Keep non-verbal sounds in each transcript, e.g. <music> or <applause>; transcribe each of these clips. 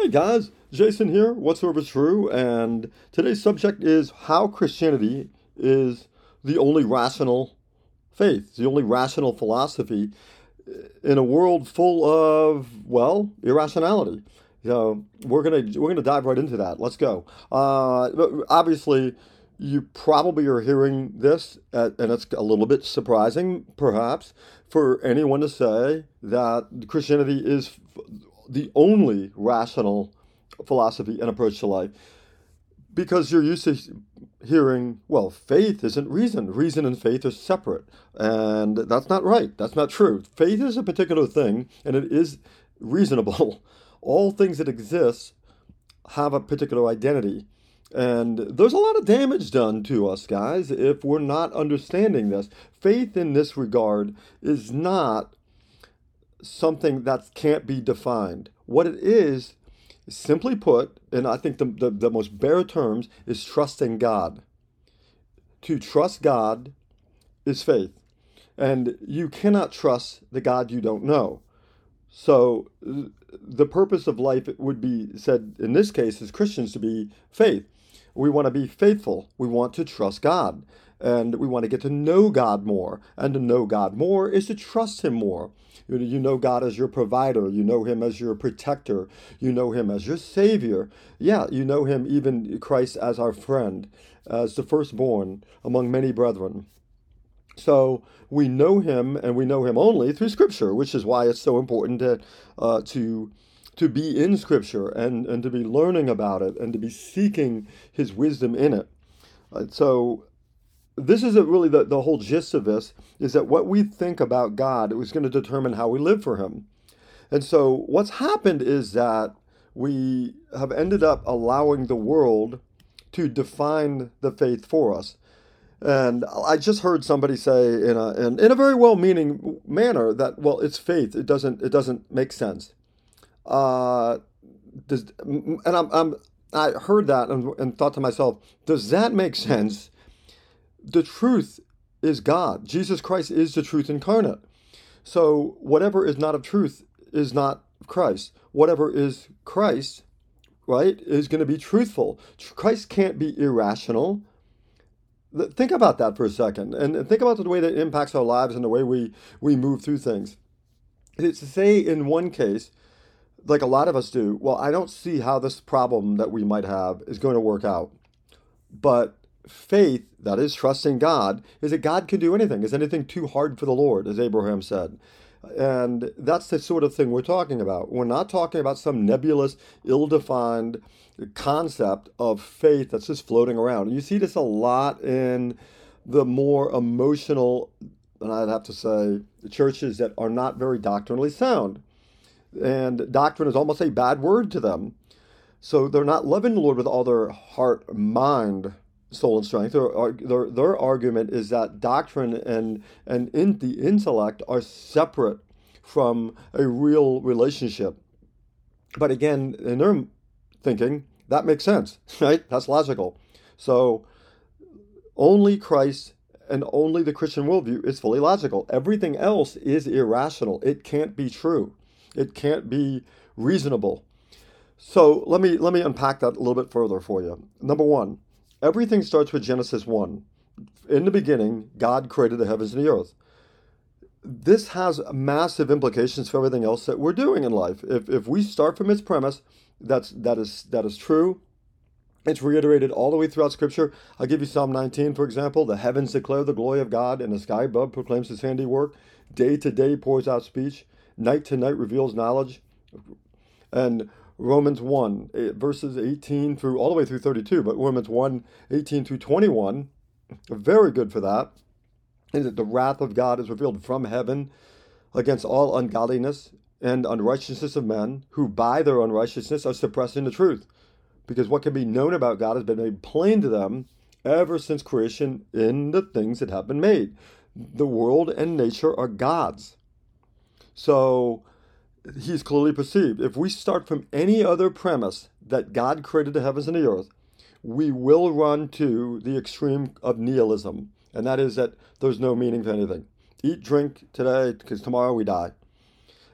Hey guys, Jason here, Whatsoever True, and today's subject is how Christianity is the only rational faith, the only rational philosophy in a world full of, well, irrationality. So we're gonna we're gonna dive right into that. Let's go. Uh, obviously, you probably are hearing this, at, and it's a little bit surprising, perhaps, for anyone to say that Christianity is the only rational philosophy and approach to life because you're used to hearing, well, faith isn't reason. Reason and faith are separate. And that's not right. That's not true. Faith is a particular thing, and it is reasonable. <laughs> All things that exist have a particular identity. And there's a lot of damage done to us, guys, if we're not understanding this. Faith in this regard is not something that can't be defined. What it is, simply put, and I think the, the, the most bare terms, is trusting God. To trust God is faith. And you cannot trust the God you don't know. So the purpose of life would be said in this case as Christians to be faith. We want to be faithful. We want to trust God. And we want to get to know God more. And to know God more is to trust Him more. You know God as your provider. You know Him as your protector. You know Him as your Savior. Yeah, you know Him, even Christ, as our friend, as the firstborn among many brethren. So we know Him, and we know Him only through Scripture, which is why it's so important to uh, to to be in Scripture and and to be learning about it and to be seeking His wisdom in it. Uh, so this is really the, the whole gist of this is that what we think about God is going to determine how we live for Him. And so what's happened is that we have ended up allowing the world to define the faith for us. And I just heard somebody say in a in, in a very well-meaning manner that well, it's faith. It doesn't it doesn't make sense. Uh, does, and I'm, I'm I heard that and, and thought to myself, does that make sense? The truth is God. Jesus Christ is the truth incarnate. So whatever is not of truth is not Christ. Whatever is Christ, right, is going to be truthful. Christ can't be irrational. Think about that for a second and think about the way that impacts our lives and the way we, we move through things. It's to say in one case, like a lot of us do, well, I don't see how this problem that we might have is going to work out. But faith, that is trusting God, is that God can do anything. Is anything too hard for the Lord, as Abraham said? And that's the sort of thing we're talking about. We're not talking about some nebulous, ill defined concept of faith that's just floating around. You see this a lot in the more emotional, and I'd have to say, churches that are not very doctrinally sound. And doctrine is almost a bad word to them. So they're not loving the Lord with all their heart, mind, soul and strength. Their, their, their argument is that doctrine and, and in the intellect are separate from a real relationship. But again, in their thinking, that makes sense, <laughs> right? That's logical. So only Christ and only the Christian worldview is fully logical. Everything else is irrational. It can't be true. It can't be reasonable. So let me let me unpack that a little bit further for you. Number one, Everything starts with Genesis 1. In the beginning, God created the heavens and the earth. This has massive implications for everything else that we're doing in life. If, if we start from its premise, that's, that, is, that is true. It's reiterated all the way throughout Scripture. I'll give you Psalm 19, for example. The heavens declare the glory of God, and the sky above proclaims his handiwork. Day to day pours out speech. Night to night reveals knowledge. And Romans 1, eh, verses 18 through all the way through 32, but Romans 1, 18 through 21, very good for that, is that the wrath of God is revealed from heaven against all ungodliness and unrighteousness of men who by their unrighteousness are suppressing the truth. Because what can be known about God has been made plain to them ever since creation in the things that have been made. The world and nature are God's. So he's clearly perceived. If we start from any other premise that God created the heavens and the earth, we will run to the extreme of nihilism, and that is that there's no meaning to anything. Eat, drink today, because tomorrow we die.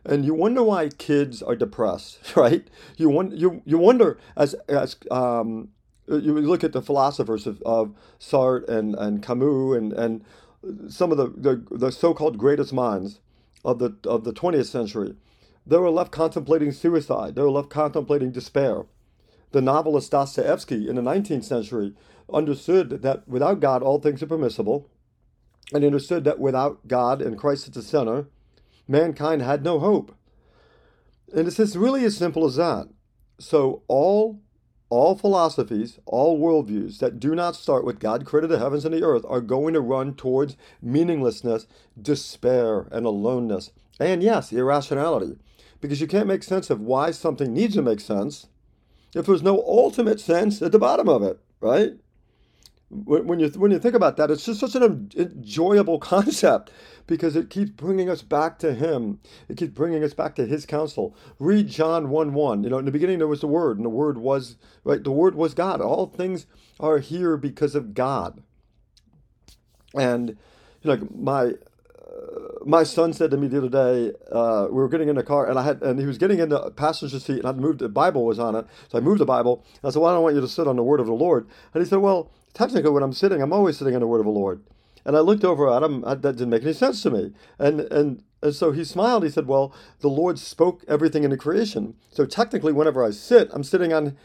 and you wonder why kids are depressed, <laughs> right? You wonder, you, you wonder as as um, you look at the philosophers of, of Sartre and, and Camus and, and some of the, the, the so-called greatest minds of the of the 20th century, they were left contemplating suicide. They were left contemplating despair. The novelist Dostoevsky in the 19th century understood that without God, all things are permissible, and understood that without God and Christ at the center, mankind had no hope. And it's really as simple as that. So all all philosophies, all worldviews that do not start with God created the heavens and the earth are going to run towards meaninglessness, despair, and aloneness. And yes, irrationality. Because you can't make sense of why something needs to make sense if there's no ultimate sense at the bottom of it, right? when you when you think about that, it's just such an enjoyable <laughs> concept because it keeps bringing us back to Him. It keeps bringing us back to His counsel. Read John one one. You know, in the beginning there was the Word, and the Word was right. The Word was God. All things are here because of God. And you know, my my son said to me the other day, uh, we were getting in the car, and I had, and he was getting in the passenger seat, and I moved the Bible was on it, so I moved the Bible. I said, "Well, I don't want you to sit on the Word of the Lord." And he said, "Well, technically, when I'm sitting, I'm always sitting on the Word of the Lord." And I looked over at him. that didn't make any sense to me. And and and so he smiled. He said, "Well, the Lord spoke everything into creation. So technically, whenever I sit, I'm sitting on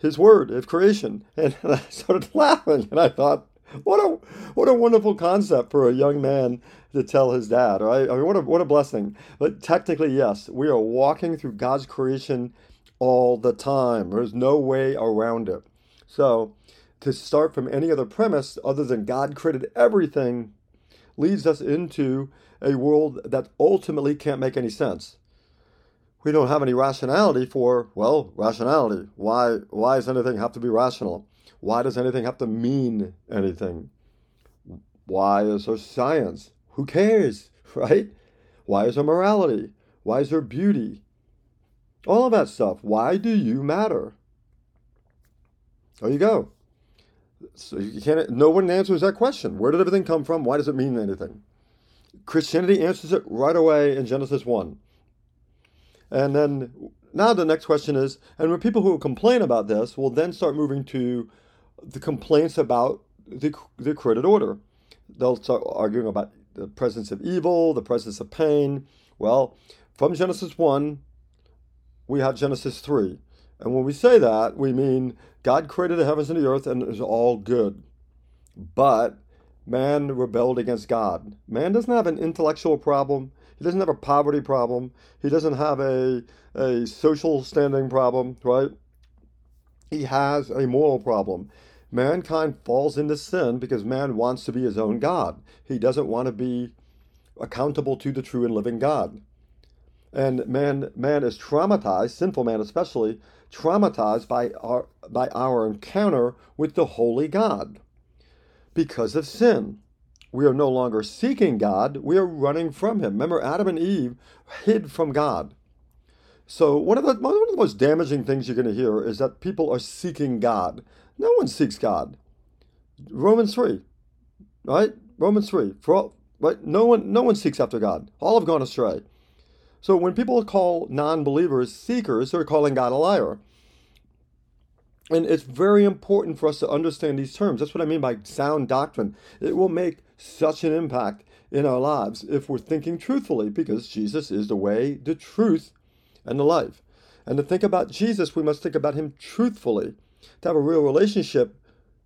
His Word of creation." And <laughs> I started laughing, and I thought, <laughs> "What a what a wonderful concept for a young man to tell his dad, right? I mean, what a, what a blessing. But technically, yes, we are walking through God's creation all the time. There's no way around it. So, to start from any other premise other than God created everything leads us into a world that ultimately can't make any sense. We don't have any rationality for, well, rationality. Why why does anything have to be rational? Why does anything have to mean anything? Why is there science? Who cares, <laughs> right? Why is there morality? Why is there beauty? All of that stuff. Why do you matter? There you go. So you can't. No one answers that question. Where did everything come from? Why does it mean anything? Christianity answers it right away in Genesis one. And then now the next question is, and when people who complain about this will then start moving to the complaints about the the created order. They'll start arguing about the presence of evil, the presence of pain. Well, from Genesis 1, we have Genesis 3. And when we say that, we mean God created the heavens and the earth and it was all good. But man rebelled against God. Man doesn't have an intellectual problem. He doesn't have a poverty problem. He doesn't have a, a social standing problem, right? He has a moral problem. Mankind falls into sin because man wants to be his own God. He doesn't want to be accountable to the true and living God. And man, man is traumatized, sinful man especially, traumatized by our, by our encounter with the holy God. Because of sin, we are no longer seeking God, we are running from Him. Remember, Adam and Eve hid from God. So, one of the, one of the most damaging things you're going to hear is that people are seeking God. No one seeks God. Romans 3, right? Romans 3. For all, right? No one, no one seeks after God. All have gone astray. So when people call non-believers seekers, they're calling God a liar. And it's very important for us to understand these terms. That's what I mean by sound doctrine. It will make such an impact in our lives if we're thinking truthfully, because Jesus is the way, the truth, and the life. And to think about Jesus, we must think about him truthfully to have a real relationship,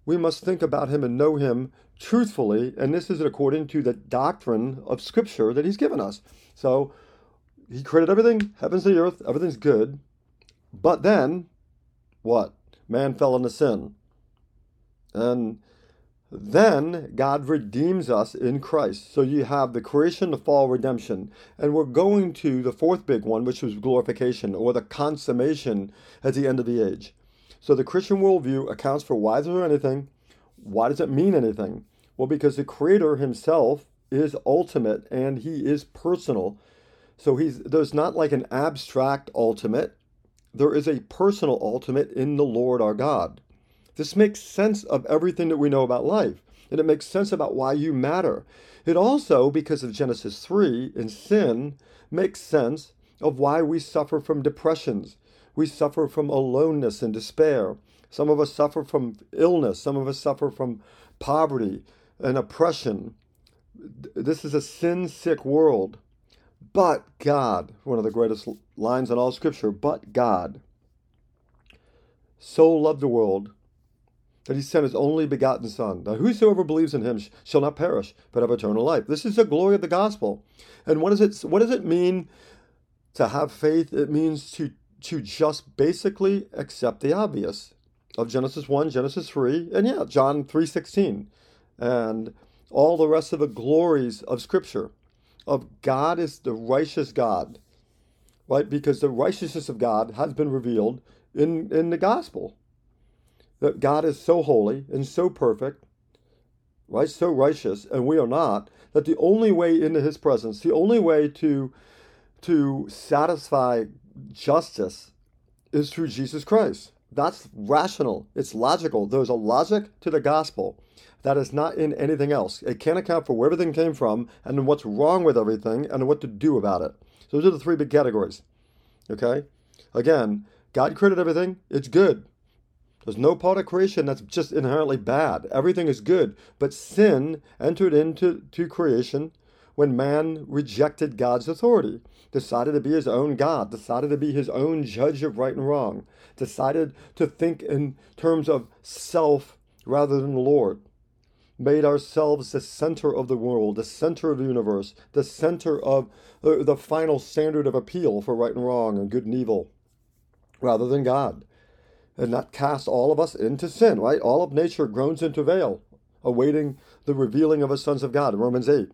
we must think about him and know him truthfully, and this is according to the doctrine of Scripture that he's given us. So he created everything, heavens and the earth, everything's good. But then, what? Man fell into sin. And then God redeems us in Christ. So you have the creation, the fall, redemption. And we're going to the fourth big one, which was glorification or the consummation at the end of the age. So the Christian worldview accounts for why is there anything? Why does it mean anything? Well, because the Creator Himself is ultimate and He is personal. So he's there's not like an abstract ultimate. There is a personal ultimate in the Lord our God. This makes sense of everything that we know about life, and it makes sense about why you matter. It also, because of Genesis 3 and sin, makes sense of why we suffer from depressions. We suffer from aloneness and despair. Some of us suffer from illness. Some of us suffer from poverty and oppression. This is a sin sick world. But God, one of the greatest lines in all Scripture, but God so loved the world that he sent his only begotten Son, that whosoever believes in him shall not perish, but have eternal life. This is the glory of the gospel. And what does it what does it mean to have faith? It means to to just basically accept the obvious of Genesis 1, Genesis 3, and yeah, John 3:16. And all the rest of the glories of Scripture. Of God is the righteous God. Right? Because the righteousness of God has been revealed in, in the gospel that God is so holy and so perfect, right, so righteous, and we are not, that the only way into his presence, the only way to to satisfy justice is through Jesus Christ. That's rational. It's logical. There's a logic to the gospel that is not in anything else. It can't account for where everything came from and what's wrong with everything and what to do about it. So those are the three big categories. Okay? Again, God created everything. It's good. There's no part of creation that's just inherently bad. Everything is good. But sin entered into to creation when man rejected God's authority, decided to be his own God, decided to be his own judge of right and wrong, decided to think in terms of self rather than the Lord, made ourselves the center of the world, the center of the universe, the center of uh, the final standard of appeal for right and wrong and good and evil, rather than God and not cast all of us into sin, right? All of nature groans into veil, awaiting the revealing of the sons of God, Romans 8.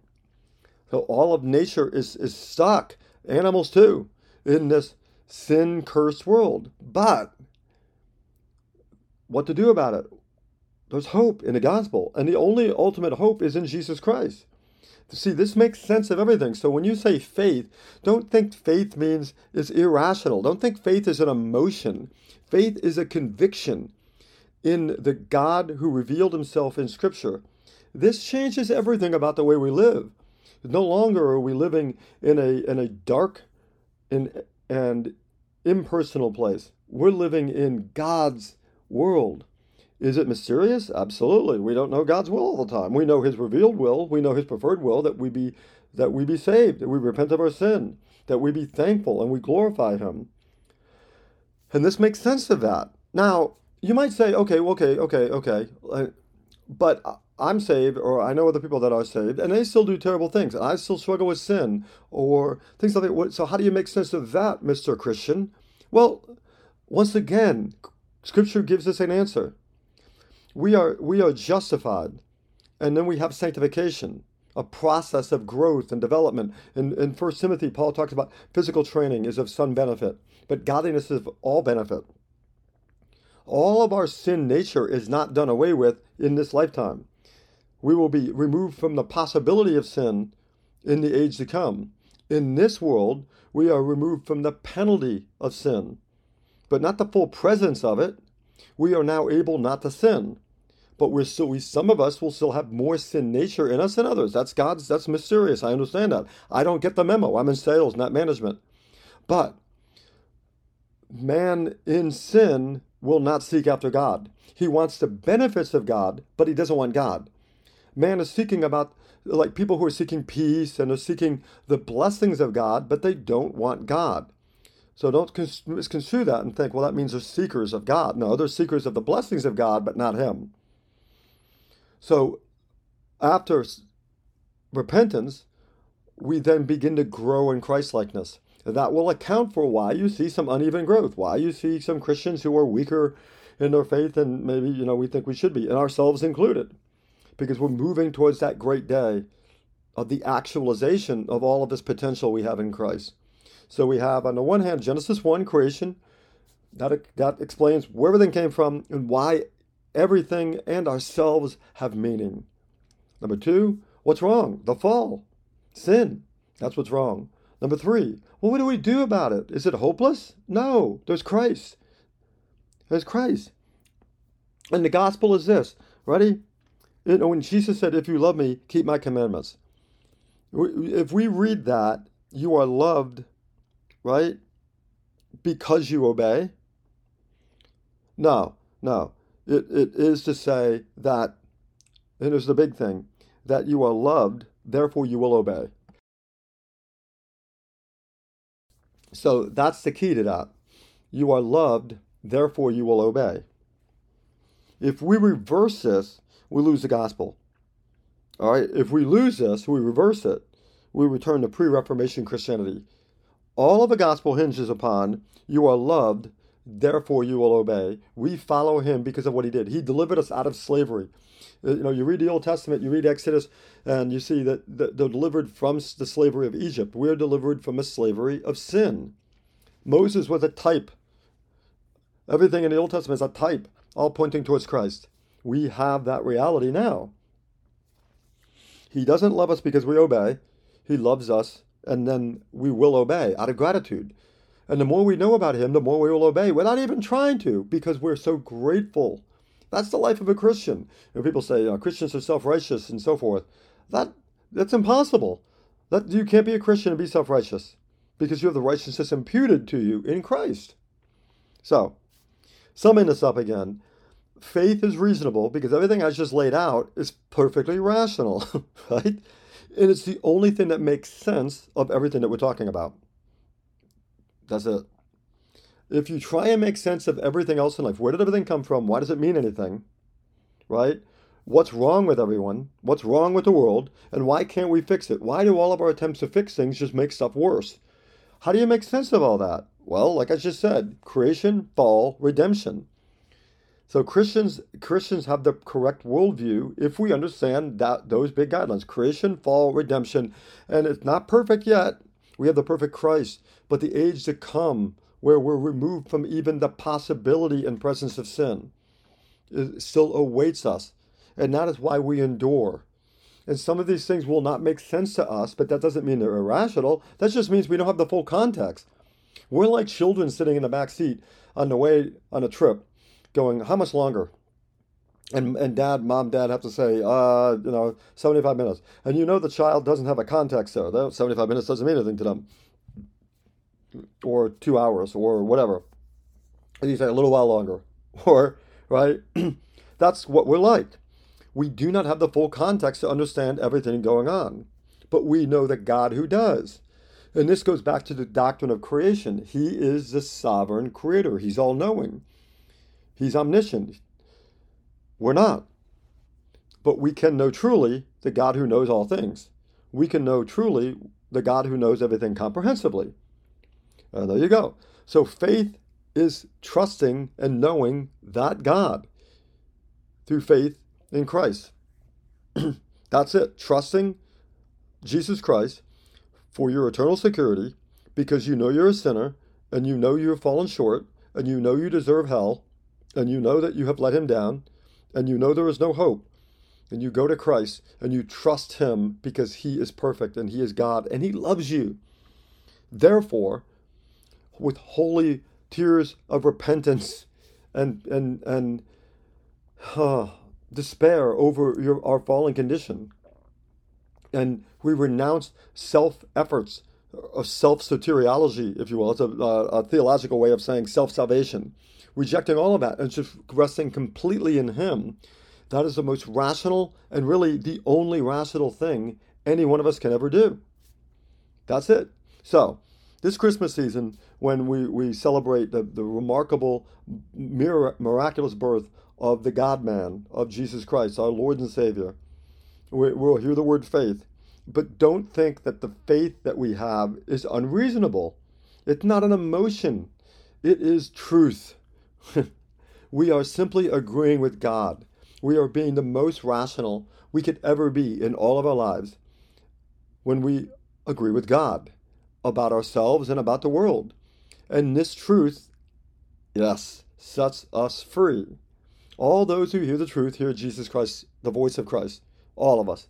So all of nature is, is stuck, animals too, in this sin cursed world. But what to do about it? There's hope in the gospel, and the only ultimate hope is in Jesus Christ. See, this makes sense of everything. So when you say faith, don't think faith means it's irrational. Don't think faith is an emotion. Faith is a conviction in the God who revealed himself in Scripture. This changes everything about the way we live. No longer are we living in a, in a dark and, and impersonal place. We're living in God's world. Is it mysterious? Absolutely. We don't know God's will all the time. We know his revealed will, we know his preferred will that we be that we be saved, that we repent of our sin, that we be thankful and we glorify him. And this makes sense of that. Now, you might say, okay, okay, okay, okay, uh, but uh, I'm saved, or I know other people that are saved, and they still do terrible things, and I still struggle with sin, or things like that. So, how do you make sense of that, Mr. Christian? Well, once again, Scripture gives us an answer we are we are justified and then we have sanctification a process of growth and development in, in 1 timothy paul talks about physical training is of some benefit but godliness is of all benefit all of our sin nature is not done away with in this lifetime we will be removed from the possibility of sin in the age to come in this world we are removed from the penalty of sin but not the full presence of it we are now able not to sin. But we're still, we, some of us will still have more sin nature in us than others. That's God's, that's mysterious. I understand that. I don't get the memo. I'm in sales, not management. But man in sin will not seek after God. He wants the benefits of God, but he doesn't want God. Man is seeking about, like people who are seeking peace and are seeking the blessings of God, but they don't want God. So don't misconstrue that and think, well, that means they're seekers of God. No, they're seekers of the blessings of God, but not Him. So after repentance, we then begin to grow in Christlikeness. That will account for why you see some uneven growth, why you see some Christians who are weaker in their faith and maybe, you know, we think we should be, and ourselves included, because we're moving towards that great day of the actualization of all of this potential we have in Christ. So we have, on the one hand, Genesis 1, creation. That, that explains where everything came from and why everything and ourselves have meaning. Number two, what's wrong? The fall, sin. That's what's wrong. Number three, well, what do we do about it? Is it hopeless? No, there's Christ. There's Christ. And the gospel is this. Ready? You know, when Jesus said, If you love me, keep my commandments. If we read that, you are loved right? Because you obey? No, no. It, it is to say that, and it's the big thing, that you are loved, therefore you will obey. So that's the key to that. You are loved, therefore you will obey. If we reverse this, we lose the gospel. All right, if we lose this, we reverse it, we return to pre Reformation Christianity. All of the gospel hinges upon you are loved, therefore you will obey. We follow him because of what he did. He delivered us out of slavery. Uh, you know, you read the Old Testament, you read Exodus, and you see that they're delivered from the slavery of Egypt. We're delivered from a slavery of sin. Moses was a type. Everything in the Old Testament is a type, all pointing towards Christ. We have that reality now. He doesn't love us because we obey. He loves us, and then we will obey out of gratitude. And the more we know about Him, the more we will obey without even trying to, because we're so grateful. That's the life of a Christian. And people say uh, Christians are self-righteous and so forth. That that's impossible. That you can't be a Christian and be self-righteous because you have the righteousness imputed to you in Christ. So, summing this up again, faith is reasonable because everything I just laid out is perfectly rational, <laughs> right? And it's the only thing that makes sense of everything that we're talking about. That's it. If you try and make sense of everything else in life, where did everything come from? Why does it mean anything? Right? What's wrong with everyone? What's wrong with the world? And why can't we fix it? Why do all of our attempts to fix things just make stuff worse? How do you make sense of all that? Well, like I just said, creation, fall, redemption. So Christians Christians have the correct worldview if we understand that those big guidelines: creation, fall, redemption, and it's not perfect yet. We have the perfect Christ, but the age to come, where we're removed from even the possibility and presence of sin, still awaits us, and that is why we endure. And some of these things will not make sense to us, but that doesn't mean they're irrational. That just means we don't have the full context. We're like children sitting in the back seat on the way on a trip going, how much longer? And, and dad, mom, dad have to say, uh, you know, 75 minutes. And you know the child doesn't have a context there. That 75 minutes doesn't mean anything to them. Or two hours or whatever. And you say a little while longer. <laughs> Or, right? <clears throat> That's what we're like. We do not have the full context to understand everything going on. But we know the God who does. And this goes back to the doctrine of creation. He is the sovereign creator, He's all knowing. He's omniscient. We're not. But we can know truly the God who knows all things. We can know truly the God who knows everything comprehensively. And there you go. So faith is trusting and knowing that God through faith in Christ. <clears throat> That's it. Trusting Jesus Christ for your eternal security because you know you're a sinner and you know you have fallen short and you know you deserve hell and you know that you have let him down, and you know there is no hope, and you go to Christ and you trust him because he is perfect and he is God and he loves you. Therefore, with holy tears of repentance and and and uh, despair over your our fallen condition, and we renounce self efforts of self soteriology, if you will. It's a, a theological way of saying self salvation rejecting all of that and just resting completely in Him, that is the most rational and really the only rational thing any one of us can ever do. That's it. So, this Christmas season, when we, we celebrate the, the remarkable, miraculous birth of the God man, of Jesus Christ, our Lord and Savior, we, we'll hear the word faith. But don't think that the faith that we have is unreasonable. It's not an emotion, it is truth. <laughs> we are simply agreeing with God. We are being the most rational we could ever be in all of our lives when we agree with God about ourselves and about the world. And this truth, yes, sets us free. All those who hear the truth hear Jesus Christ, the voice of Christ. All of us.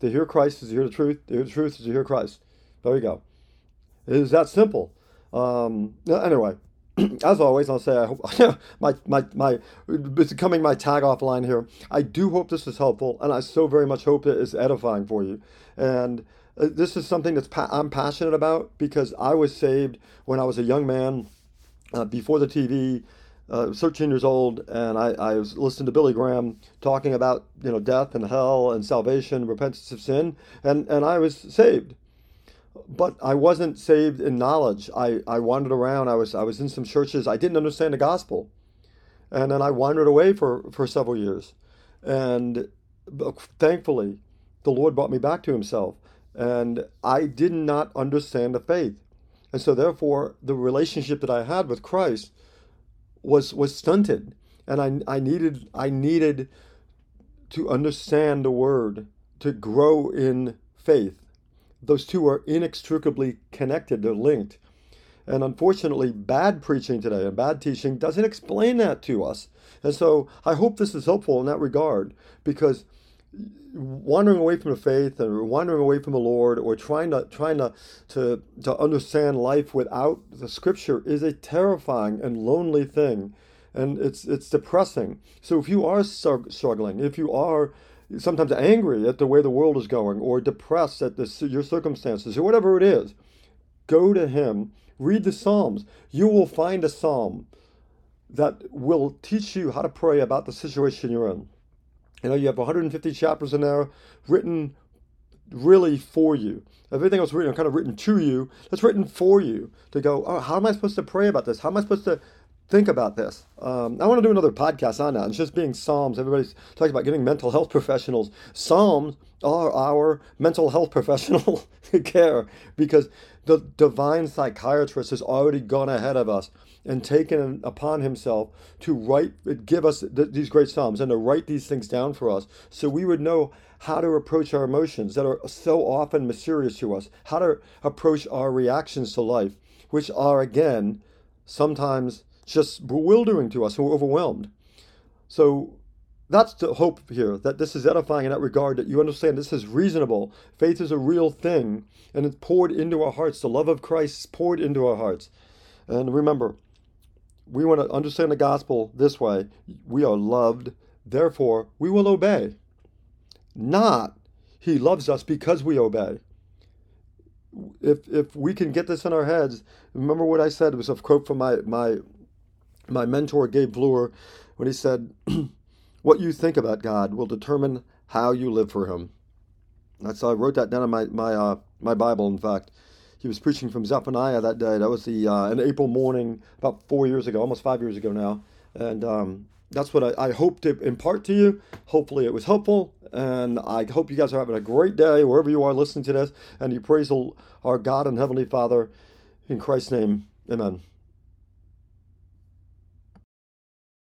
To hear Christ is to hear the truth. To hear the truth is to hear Christ. There you go. It is that simple. Um, anyway, <clears throat> as always, I'll say I hope <laughs> my my my it's becoming my tag off line here. I do hope this is helpful, and I so very much hope it is edifying for you. And uh, this is something that's pa- I'm passionate about because I was saved when I was a young man uh, before the TV. Uh, 13 years old, and I, I was listening to Billy Graham talking about you know death and hell and salvation, repentance of sin, and and I was saved but I wasn't saved in knowledge. I, I wandered around. I was I was in some churches. I didn't understand the gospel, and then I wandered away for for several years, and thankfully, the Lord brought me back to Himself, and I did not understand the faith, and so therefore the relationship that I had with Christ was was stunted, and I I needed I needed to understand the Word to grow in faith those two are inextricably connected, they're linked. And unfortunately, bad preaching today and bad teaching doesn't explain that to us. And so I hope this is helpful in that regard because wandering away from the faith and wandering away from the Lord or trying to trying to, to to understand life without the scripture is a terrifying and lonely thing and it's it's depressing. So if you are struggling, if you are sometimes angry at the way the world is going or depressed at this, your circumstances or whatever it is, go to Him. Read the Psalms. You will find a psalm that will teach you how to pray about the situation you're in. You know, you have 150 chapters in there written really for you. Everything was written, kind of written to you. That's written for you to go, oh, how am I supposed to pray about this? How am I supposed to think about this. Um, I want to do another podcast on that. It's just being Psalms. Everybody's talking about getting mental health professionals. Psalms are our mental health <laughs> professional care because the divine psychiatrist has already gone ahead of us and taken upon himself to write, give us th- these great Psalms and to write these things down for us so we would know how to approach our emotions that are so often mysterious to us, how to approach our reactions to life, which are, again, sometimes just bewildering to us we're overwhelmed. So that's the hope here that this is edifying in that regard, that you understand this is reasonable. Faith is a real thing and it's poured into our hearts. The love of Christ is poured into our hearts. And remember, we want to understand the gospel this way we are loved, therefore we will obey. Not he loves us because we obey. If if we can get this in our heads, remember what I said it was a quote from my my my mentor Gabe Vleuer when he said, <clears throat> "What you think about God will determine how you live for Him." That's how I wrote that down in my my uh, my Bible. In fact, he was preaching from Zephaniah that day. That was the uh, an April morning about four years ago, almost five years ago now, and um, that's what I, I hope to impart to you. Hopefully, it was helpful, and I hope you guys are having a great day wherever you are listening to this. And you praise our God and Heavenly Father in Christ's name. Amen.